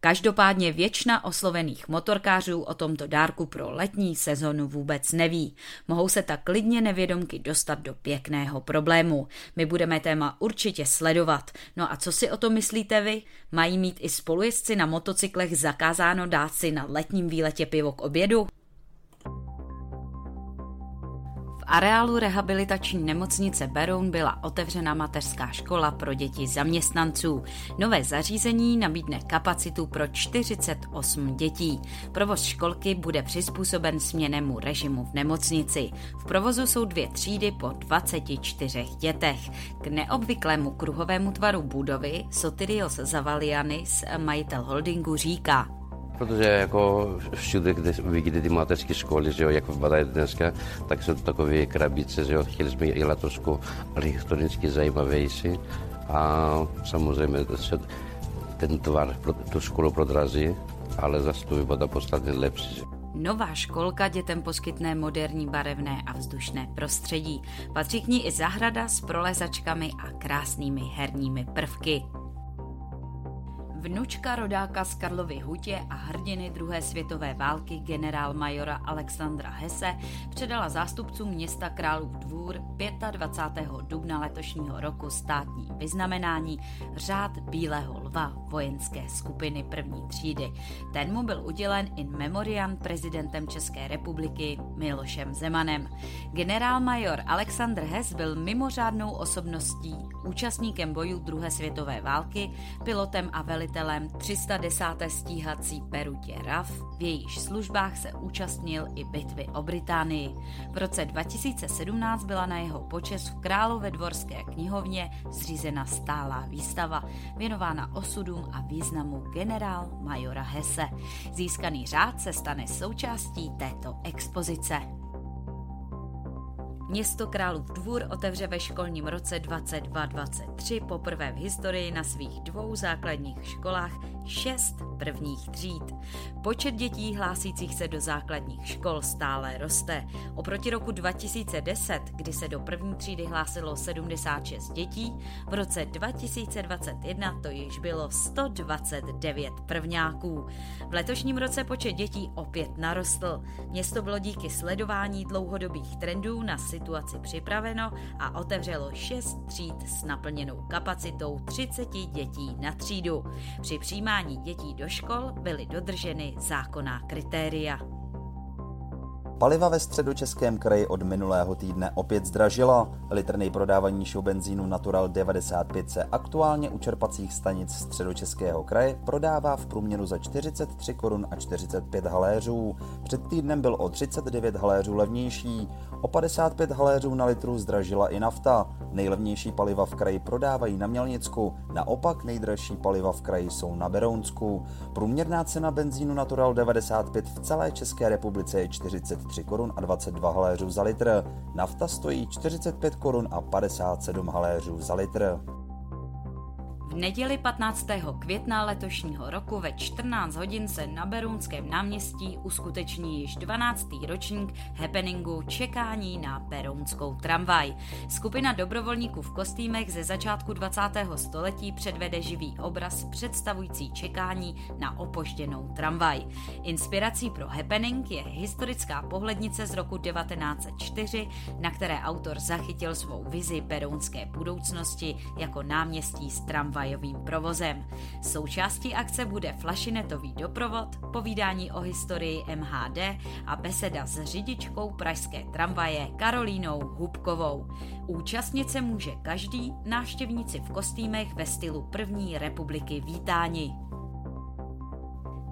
Každopádně většina oslovených motorkářů o tomto dárku pro letní sezonu vůbec neví. Mohou se tak klidně nevědomky dostat do pěkného problému. My budeme téma určitě sledovat. No a co si o to myslíte vy? Mají mít i spolujezdci na motocyklech zakázáno dát si na letním výletě pivo k obědu? Areálu rehabilitační nemocnice Beroun byla otevřena mateřská škola pro děti zaměstnanců. Nové zařízení nabídne kapacitu pro 48 dětí. Provoz školky bude přizpůsoben směnému režimu v nemocnici. V provozu jsou dvě třídy po 24 dětech. K neobvyklému kruhovému tvaru budovy Sotirios Zavalianis, majitel holdingu, říká, Protože jako všude, kde vidíte ty mateřské školy, že jo, jak vypadají dneska, tak jsou takové krabice, že jo, chtěli jsme je trošku architektonicky zajímavější a samozřejmě se ten tvar pro tu školu prodrazí, ale zase to vypadá podstatně lepší. Nová školka dětem poskytne moderní barevné a vzdušné prostředí. Patří k ní i zahrada s prolezačkami a krásnými herními prvky. Vnučka rodáka z Karlovy hutě a hrdiny druhé světové války generál majora Alexandra Hesse předala zástupcům města Králův dvůr 25. dubna letošního roku státní vyznamenání řád Bílého lva vojenské skupiny první třídy. Ten mu byl udělen in memoriam prezidentem České republiky Milošem Zemanem. Generál major Alexandr Hess byl mimořádnou osobností, účastníkem bojů druhé světové války, pilotem a velitelem velitelem 310. stíhací perutě RAF, v jejíž službách se účastnil i bitvy o Británii. V roce 2017 byla na jeho počest v Královedvorské knihovně zřízena stálá výstava, věnována osudům a významu generál majora Hesse. Získaný řád se stane součástí této expozice. Město Králův dvůr otevře ve školním roce 22-23 poprvé v historii na svých dvou základních školách šest prvních tříd. Počet dětí hlásících se do základních škol stále roste. Oproti roku 2010, kdy se do první třídy hlásilo 76 dětí, v roce 2021 to již bylo 129 prvňáků. V letošním roce počet dětí opět narostl. Město bylo díky sledování dlouhodobých trendů na situaci připraveno a otevřelo 6 tříd s naplněnou kapacitou 30 dětí na třídu. Při přijímání dětí do škol byly dodrženy zákonná kritéria. Paliva ve středočeském kraji od minulého týdne opět zdražila. Litr nejprodávanějšího benzínu Natural 95 se aktuálně u čerpacích stanic středočeského kraje prodává v průměru za 43 korun a 45 haléřů. Před týdnem byl o 39 haléřů levnější. O 55 haléřů na litru zdražila i nafta. Nejlevnější paliva v kraji prodávají na Mělnicku, naopak nejdražší paliva v kraji jsou na Berounsku. Průměrná cena benzínu Natural 95 v celé České republice je 43 korun a 22 haléřů za litr. Nafta stojí 45 korun a 57 haléřů za litr. V neděli 15. května letošního roku ve 14 hodin se na Berounském náměstí uskuteční již 12. ročník happeningu Čekání na Berounskou tramvaj. Skupina dobrovolníků v kostýmech ze začátku 20. století předvede živý obraz představující čekání na opožděnou tramvaj. Inspirací pro happening je historická pohlednice z roku 1904, na které autor zachytil svou vizi berounské budoucnosti jako náměstí s tramvajovým provozem. Součástí akce bude flašinetový doprovod, povídání o historii MHD a beseda s řidičkou pražské tramvaje Karolínou Hubkovou. Účastnit se může každý, návštěvníci v kostýmech ve stylu první republiky vítáni.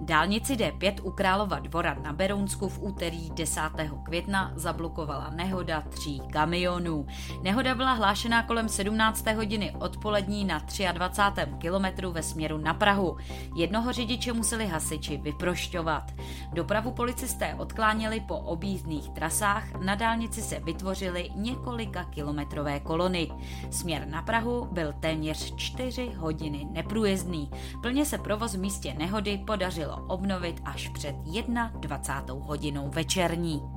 Dálnici D5 u Králova dvora na Berounsku v úterý 10. května zablokovala nehoda tří kamionů. Nehoda byla hlášená kolem 17. hodiny odpolední na 23. kilometru ve směru na Prahu. Jednoho řidiče museli hasiči vyprošťovat. Dopravu policisté odkláněli po objízdných trasách, na dálnici se vytvořily několika kilometrové kolony. Směr na Prahu byl téměř 4 hodiny neprůjezdný. Plně se provoz v místě nehody podařilo obnovit až před 21. hodinou večerní.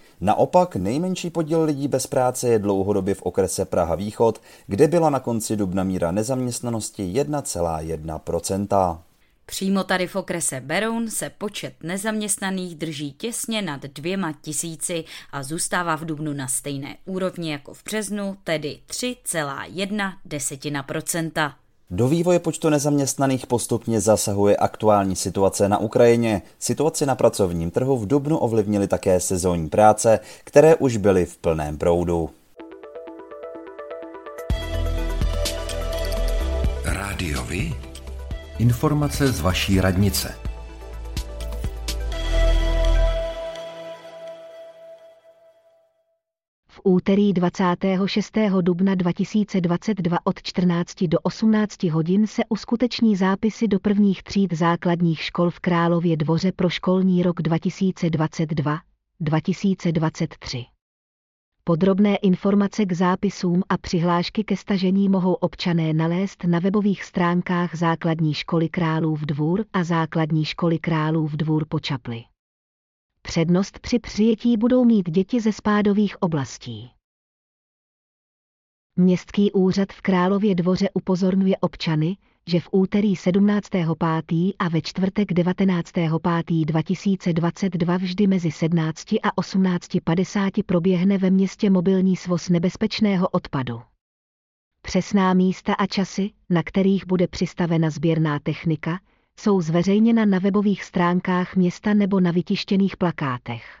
Naopak nejmenší podíl lidí bez práce je dlouhodobě v okrese Praha Východ, kde byla na konci dubna míra nezaměstnanosti 1,1%. Přímo tady v okrese Beroun se počet nezaměstnaných drží těsně nad dvěma tisíci a zůstává v dubnu na stejné úrovni jako v březnu, tedy 3,1 desetina procenta. Do vývoje počtu nezaměstnaných postupně zasahuje aktuální situace na Ukrajině. Situaci na pracovním trhu v Dubnu ovlivnily také sezónní práce, které už byly v plném proudu. Rádiovi? Informace z vaší radnice. Úterý 26. dubna 2022 od 14 do 18 hodin se uskuteční zápisy do prvních tříd základních škol v Králově dvoře pro školní rok 2022-2023. Podrobné informace k zápisům a přihlášky ke stažení mohou občané nalézt na webových stránkách Základní školy Králův dvůr a Základní školy Králův dvůr po Čapli. Přednost při přijetí budou mít děti ze spádových oblastí. Městský úřad v Králově dvoře upozorňuje občany, že v úterý 17.5. a ve čtvrtek 19.5.2022 vždy mezi 17 a 18.50 proběhne ve městě mobilní svoz nebezpečného odpadu. Přesná místa a časy, na kterých bude přistavena sběrná technika, jsou zveřejněna na webových stránkách města nebo na vytištěných plakátech.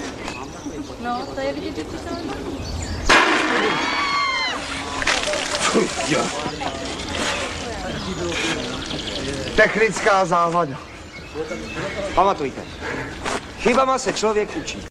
No, to je vidět, že se Technická závada. Pamatujte, chybama se člověk učí.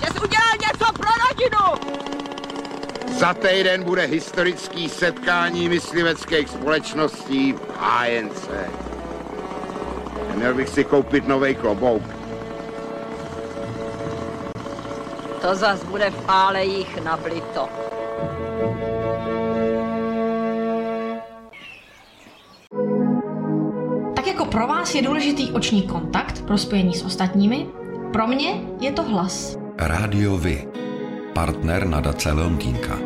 Že jsi udělal něco pro rodinu! Za týden bude historický setkání mysliveckých společností v HNC. Měl bych si koupit nový klobouk. To zas bude v álejích nablito. Tak jako pro vás je důležitý oční kontakt pro spojení s ostatními, pro mě je to hlas. Rádio Vy, partner nadace Leontýnka.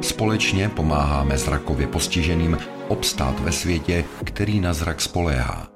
Společně pomáháme zrakově postiženým obstát ve světě, který na zrak spoléhá.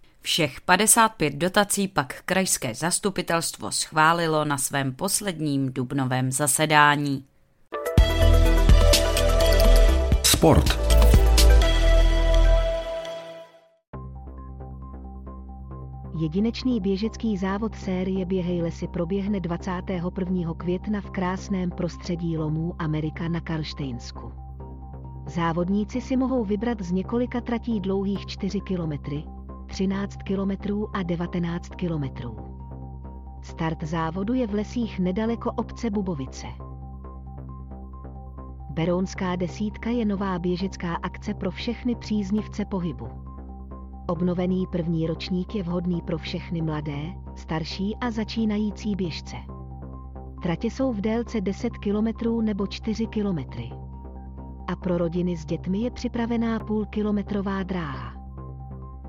Všech 55 dotací pak krajské zastupitelstvo schválilo na svém posledním dubnovém zasedání. Sport. Jedinečný běžecký závod série Běhej lesy proběhne 21. května v krásném prostředí lomů Amerika na Karlštejnsku. Závodníci si mohou vybrat z několika tratí dlouhých 4 kilometry, 13 km a 19 km. Start závodu je v lesích nedaleko obce Bubovice. Berounská desítka je nová běžecká akce pro všechny příznivce pohybu. Obnovený první ročník je vhodný pro všechny mladé, starší a začínající běžce. Tratě jsou v délce 10 km nebo 4 km. A pro rodiny s dětmi je připravená půlkilometrová dráha.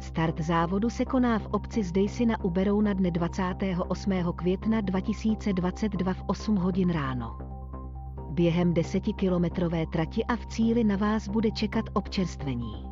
Start závodu se koná v obci Zdejsina u Berouna dne 28. května 2022 v 8 hodin ráno. Během desetikilometrové trati a v cíli na vás bude čekat občerstvení.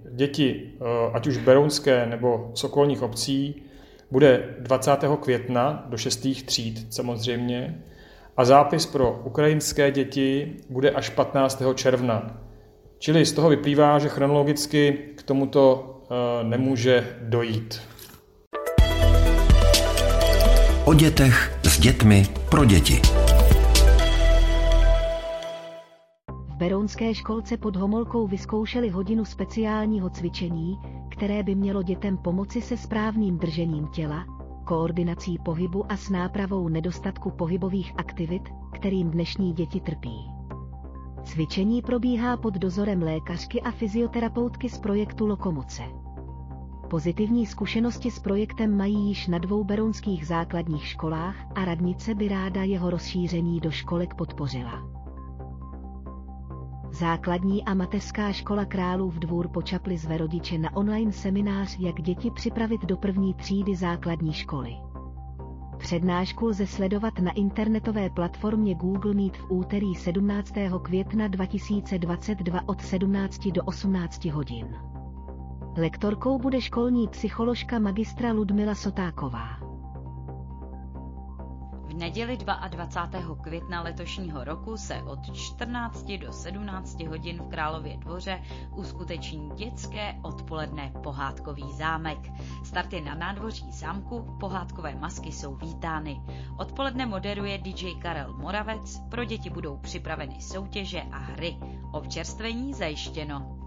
děti, eh, ať už berounské nebo sokolních obcí, bude 20. května do 6. tříd samozřejmě a zápis pro ukrajinské děti bude až 15. června. Čili z toho vyplývá, že chronologicky k tomuto eh, nemůže dojít. O dětech s dětmi pro děti. Berounské školce pod Homolkou vyzkoušeli hodinu speciálního cvičení, které by mělo dětem pomoci se správným držením těla, koordinací pohybu a s nápravou nedostatku pohybových aktivit, kterým dnešní děti trpí. Cvičení probíhá pod dozorem lékařky a fyzioterapeutky z projektu Lokomoce. Pozitivní zkušenosti s projektem mají již na dvou berounských základních školách a radnice by ráda jeho rozšíření do školek podpořila. Základní a mateřská škola Králův dvůr počapli zve rodiče na online seminář, jak děti připravit do první třídy základní školy. Přednášku lze sledovat na internetové platformě Google Meet v úterý 17. května 2022 od 17 do 18 hodin. Lektorkou bude školní psycholožka magistra Ludmila Sotáková. V neděli 22. května letošního roku se od 14 do 17 hodin v Králově dvoře uskuteční dětské odpoledne Pohádkový zámek. Start je na nádvoří zámku, pohádkové masky jsou vítány. Odpoledne moderuje DJ Karel Moravec, pro děti budou připraveny soutěže a hry. Občerstvení zajištěno.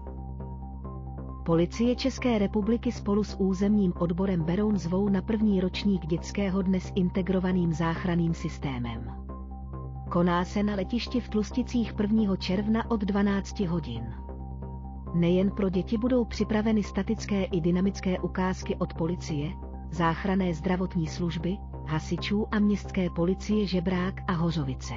Policie České republiky spolu s územním odborem Beroun zvou na první ročník dětského dne s integrovaným záchranným systémem. Koná se na letišti v Tlusticích 1. června od 12 hodin. Nejen pro děti budou připraveny statické i dynamické ukázky od policie, záchranné zdravotní služby, hasičů a městské policie Žebrák a Hořovice.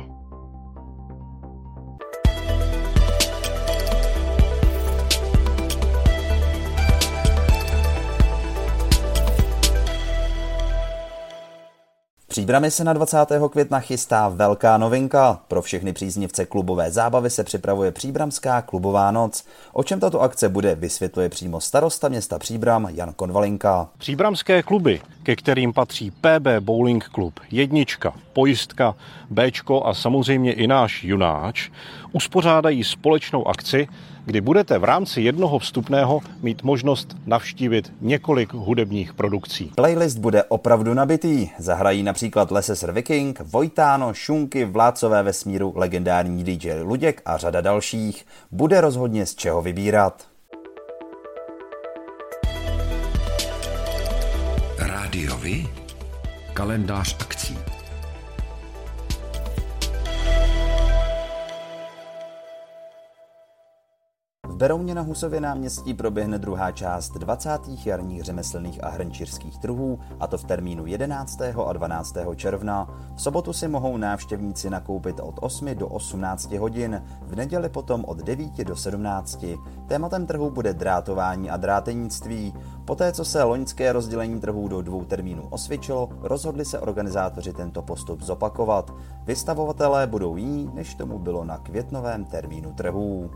Příbrami se na 20. května chystá velká novinka. Pro všechny příznivce klubové zábavy se připravuje Příbramská klubová noc. O čem tato akce bude, vysvětluje přímo starosta města Příbram Jan Konvalinka. Příbramské kluby, ke kterým patří PB Bowling Club, Jednička, Pojistka, Bčko a samozřejmě i náš Junáč, uspořádají společnou akci, kdy budete v rámci jednoho vstupného mít možnost navštívit několik hudebních produkcí. Playlist bude opravdu nabitý. Zahrají například Lesesr Viking, Vojtáno, Šunky, Vládcové vesmíru, legendární DJ Luděk a řada dalších. Bude rozhodně z čeho vybírat. Rádiovi? Kalendář akcí. Berouně na Husově náměstí proběhne druhá část 20. jarních řemeslných a hrnčířských trhů, a to v termínu 11. a 12. června. V sobotu si mohou návštěvníci nakoupit od 8 do 18 hodin, v neděli potom od 9 do 17. Tématem trhu bude drátování a drátenictví. Poté, co se loňské rozdělení trhů do dvou termínů osvědčilo, rozhodli se organizátoři tento postup zopakovat. Vystavovatelé budou jiní, než tomu bylo na květnovém termínu trhů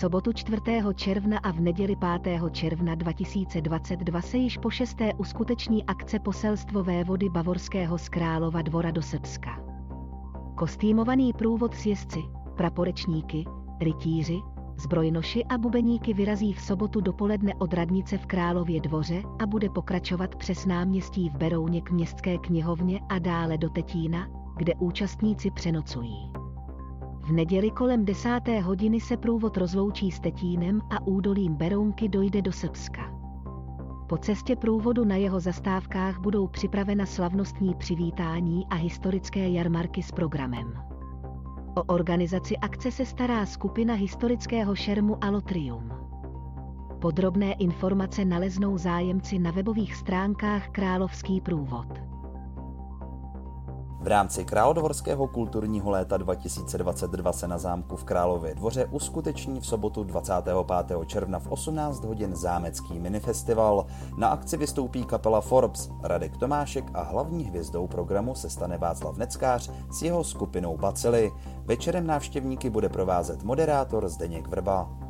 sobotu 4. června a v neděli 5. června 2022 se již po šesté uskuteční akce poselstvo vévody Bavorského z Králova dvora do Srbska. Kostýmovaný průvod s jezdci, praporečníky, rytíři, zbrojnoši a bubeníky vyrazí v sobotu dopoledne od radnice v Králově dvoře a bude pokračovat přes náměstí v Berouně k městské knihovně a dále do Tetína, kde účastníci přenocují. V neděli kolem desáté hodiny se průvod rozloučí s Tetínem a údolím Berounky dojde do Srbska. Po cestě průvodu na jeho zastávkách budou připravena slavnostní přivítání a historické jarmarky s programem. O organizaci akce se stará skupina historického šermu Alotrium. Podrobné informace naleznou zájemci na webových stránkách Královský průvod. V rámci Králodovorského kulturního léta 2022 se na zámku v Králově dvoře uskuteční v sobotu 25. června v 18 hodin zámecký minifestival. Na akci vystoupí kapela Forbes, Radek Tomášek a hlavní hvězdou programu se stane Václav Neckář s jeho skupinou Bacily. Večerem návštěvníky bude provázet moderátor Zdeněk Vrba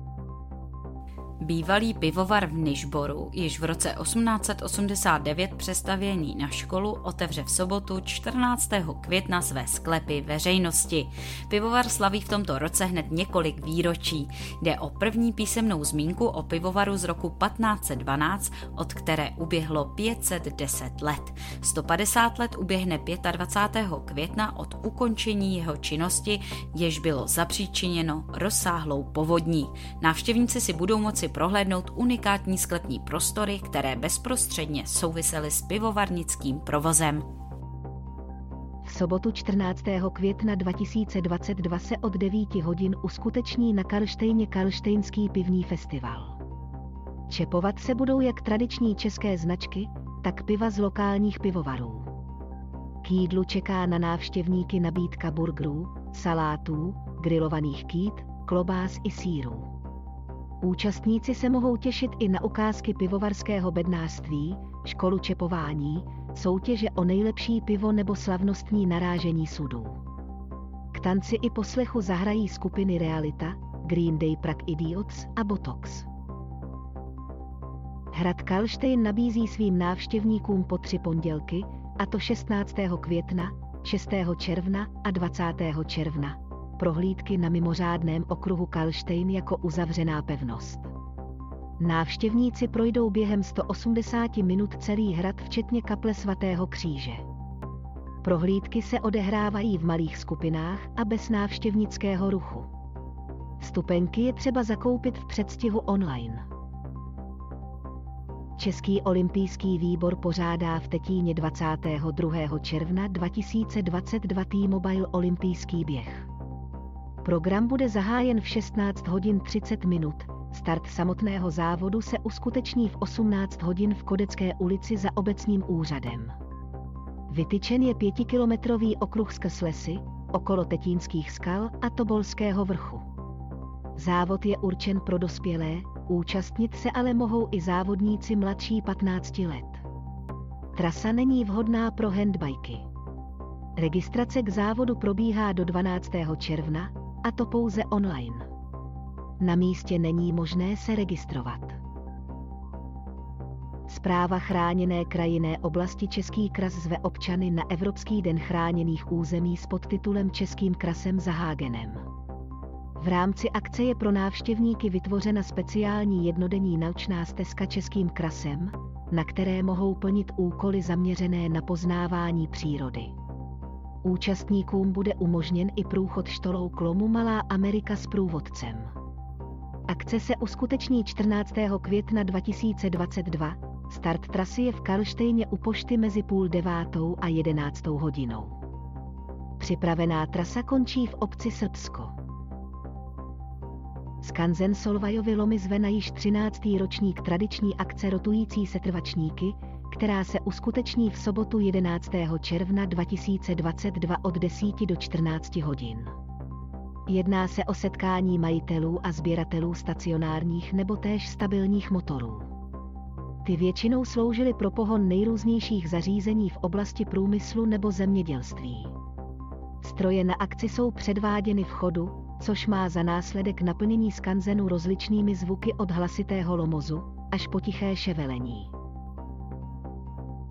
Bývalý pivovar v Nižboru, již v roce 1889 přestavěný na školu, otevře v sobotu 14. května své sklepy veřejnosti. Pivovar slaví v tomto roce hned několik výročí. Jde o první písemnou zmínku o pivovaru z roku 1512, od které uběhlo 510 let. 150 let uběhne 25. května od ukončení jeho činnosti, jež bylo zapříčiněno rozsáhlou povodní. Návštěvníci si budou moci prohlédnout unikátní sklepní prostory, které bezprostředně souvisely s pivovarnickým provozem. V sobotu 14. května 2022 se od 9 hodin uskuteční na Karlštejně Karlštejnský pivní festival. Čepovat se budou jak tradiční české značky, tak piva z lokálních pivovarů. K jídlu čeká na návštěvníky nabídka burgerů, salátů, grilovaných kýt, klobás i sírů. Účastníci se mohou těšit i na ukázky pivovarského bednářství, školu čepování, soutěže o nejlepší pivo nebo slavnostní narážení sudů. K tanci i poslechu zahrají skupiny Realita, Green Day Prague Idiots a Botox. Hrad Kalštejn nabízí svým návštěvníkům po tři pondělky, a to 16. května, 6. června a 20. června prohlídky na mimořádném okruhu Kalštejn jako uzavřená pevnost. Návštěvníci projdou během 180 minut celý hrad včetně kaple svatého kříže. Prohlídky se odehrávají v malých skupinách a bez návštěvnického ruchu. Vstupenky je třeba zakoupit v předstihu online. Český olympijský výbor pořádá v Tetíně 22. června 2022 T-Mobile olympijský běh. Program bude zahájen v 16 hodin 30 minut. Start samotného závodu se uskuteční v 18 hodin v Kodecké ulici za obecním úřadem. Vytyčen je pětikilometrový okruh skrz lesy, okolo Tetínských skal a Tobolského vrchu. Závod je určen pro dospělé, účastnit se ale mohou i závodníci mladší 15 let. Trasa není vhodná pro handbajky. Registrace k závodu probíhá do 12. června, a to pouze online. Na místě není možné se registrovat. Zpráva chráněné krajinné oblasti Český kras zve občany na Evropský den chráněných území s podtitulem Českým krasem za Hágenem. V rámci akce je pro návštěvníky vytvořena speciální jednodenní naučná stezka Českým krasem, na které mohou plnit úkoly zaměřené na poznávání přírody. Účastníkům bude umožněn i průchod štolou klomu Malá Amerika s průvodcem. Akce se uskuteční 14. května 2022. Start trasy je v Karlštejně u pošty mezi půl devátou a jedenáctou hodinou. Připravená trasa končí v obci Srbsko. Skanzen Solvajovy lomy zve na již 13. ročník tradiční akce rotující setrvačníky, která se uskuteční v sobotu 11. června 2022 od 10 do 14 hodin. Jedná se o setkání majitelů a sběratelů stacionárních nebo též stabilních motorů. Ty většinou sloužily pro pohon nejrůznějších zařízení v oblasti průmyslu nebo zemědělství. Stroje na akci jsou předváděny v chodu, což má za následek naplnění skanzenu rozličnými zvuky od hlasitého lomozu až po tiché ševelení.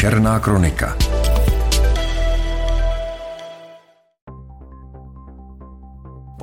Černá kronika.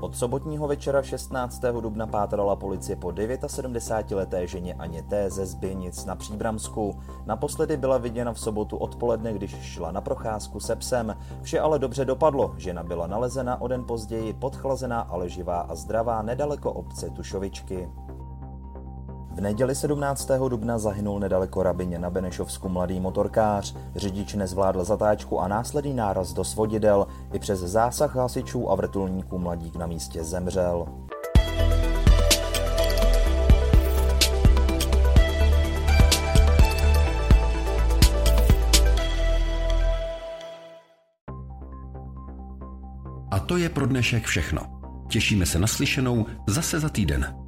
Od sobotního večera 16. dubna pátrala policie po 79-leté ženě Aně T. ze Zběnic na Příbramsku. Naposledy byla viděna v sobotu odpoledne, když šla na procházku se psem. Vše ale dobře dopadlo. Žena byla nalezena o den později, podchlazená, ale živá a zdravá nedaleko obce Tušovičky. V neděli 17. dubna zahynul nedaleko Rabině na Benešovsku mladý motorkář. Řidič nezvládl zatáčku a následný náraz do svodidel. I přes zásah hasičů a vrtulníků mladík na místě zemřel. A to je pro dnešek všechno. Těšíme se na slyšenou zase za týden.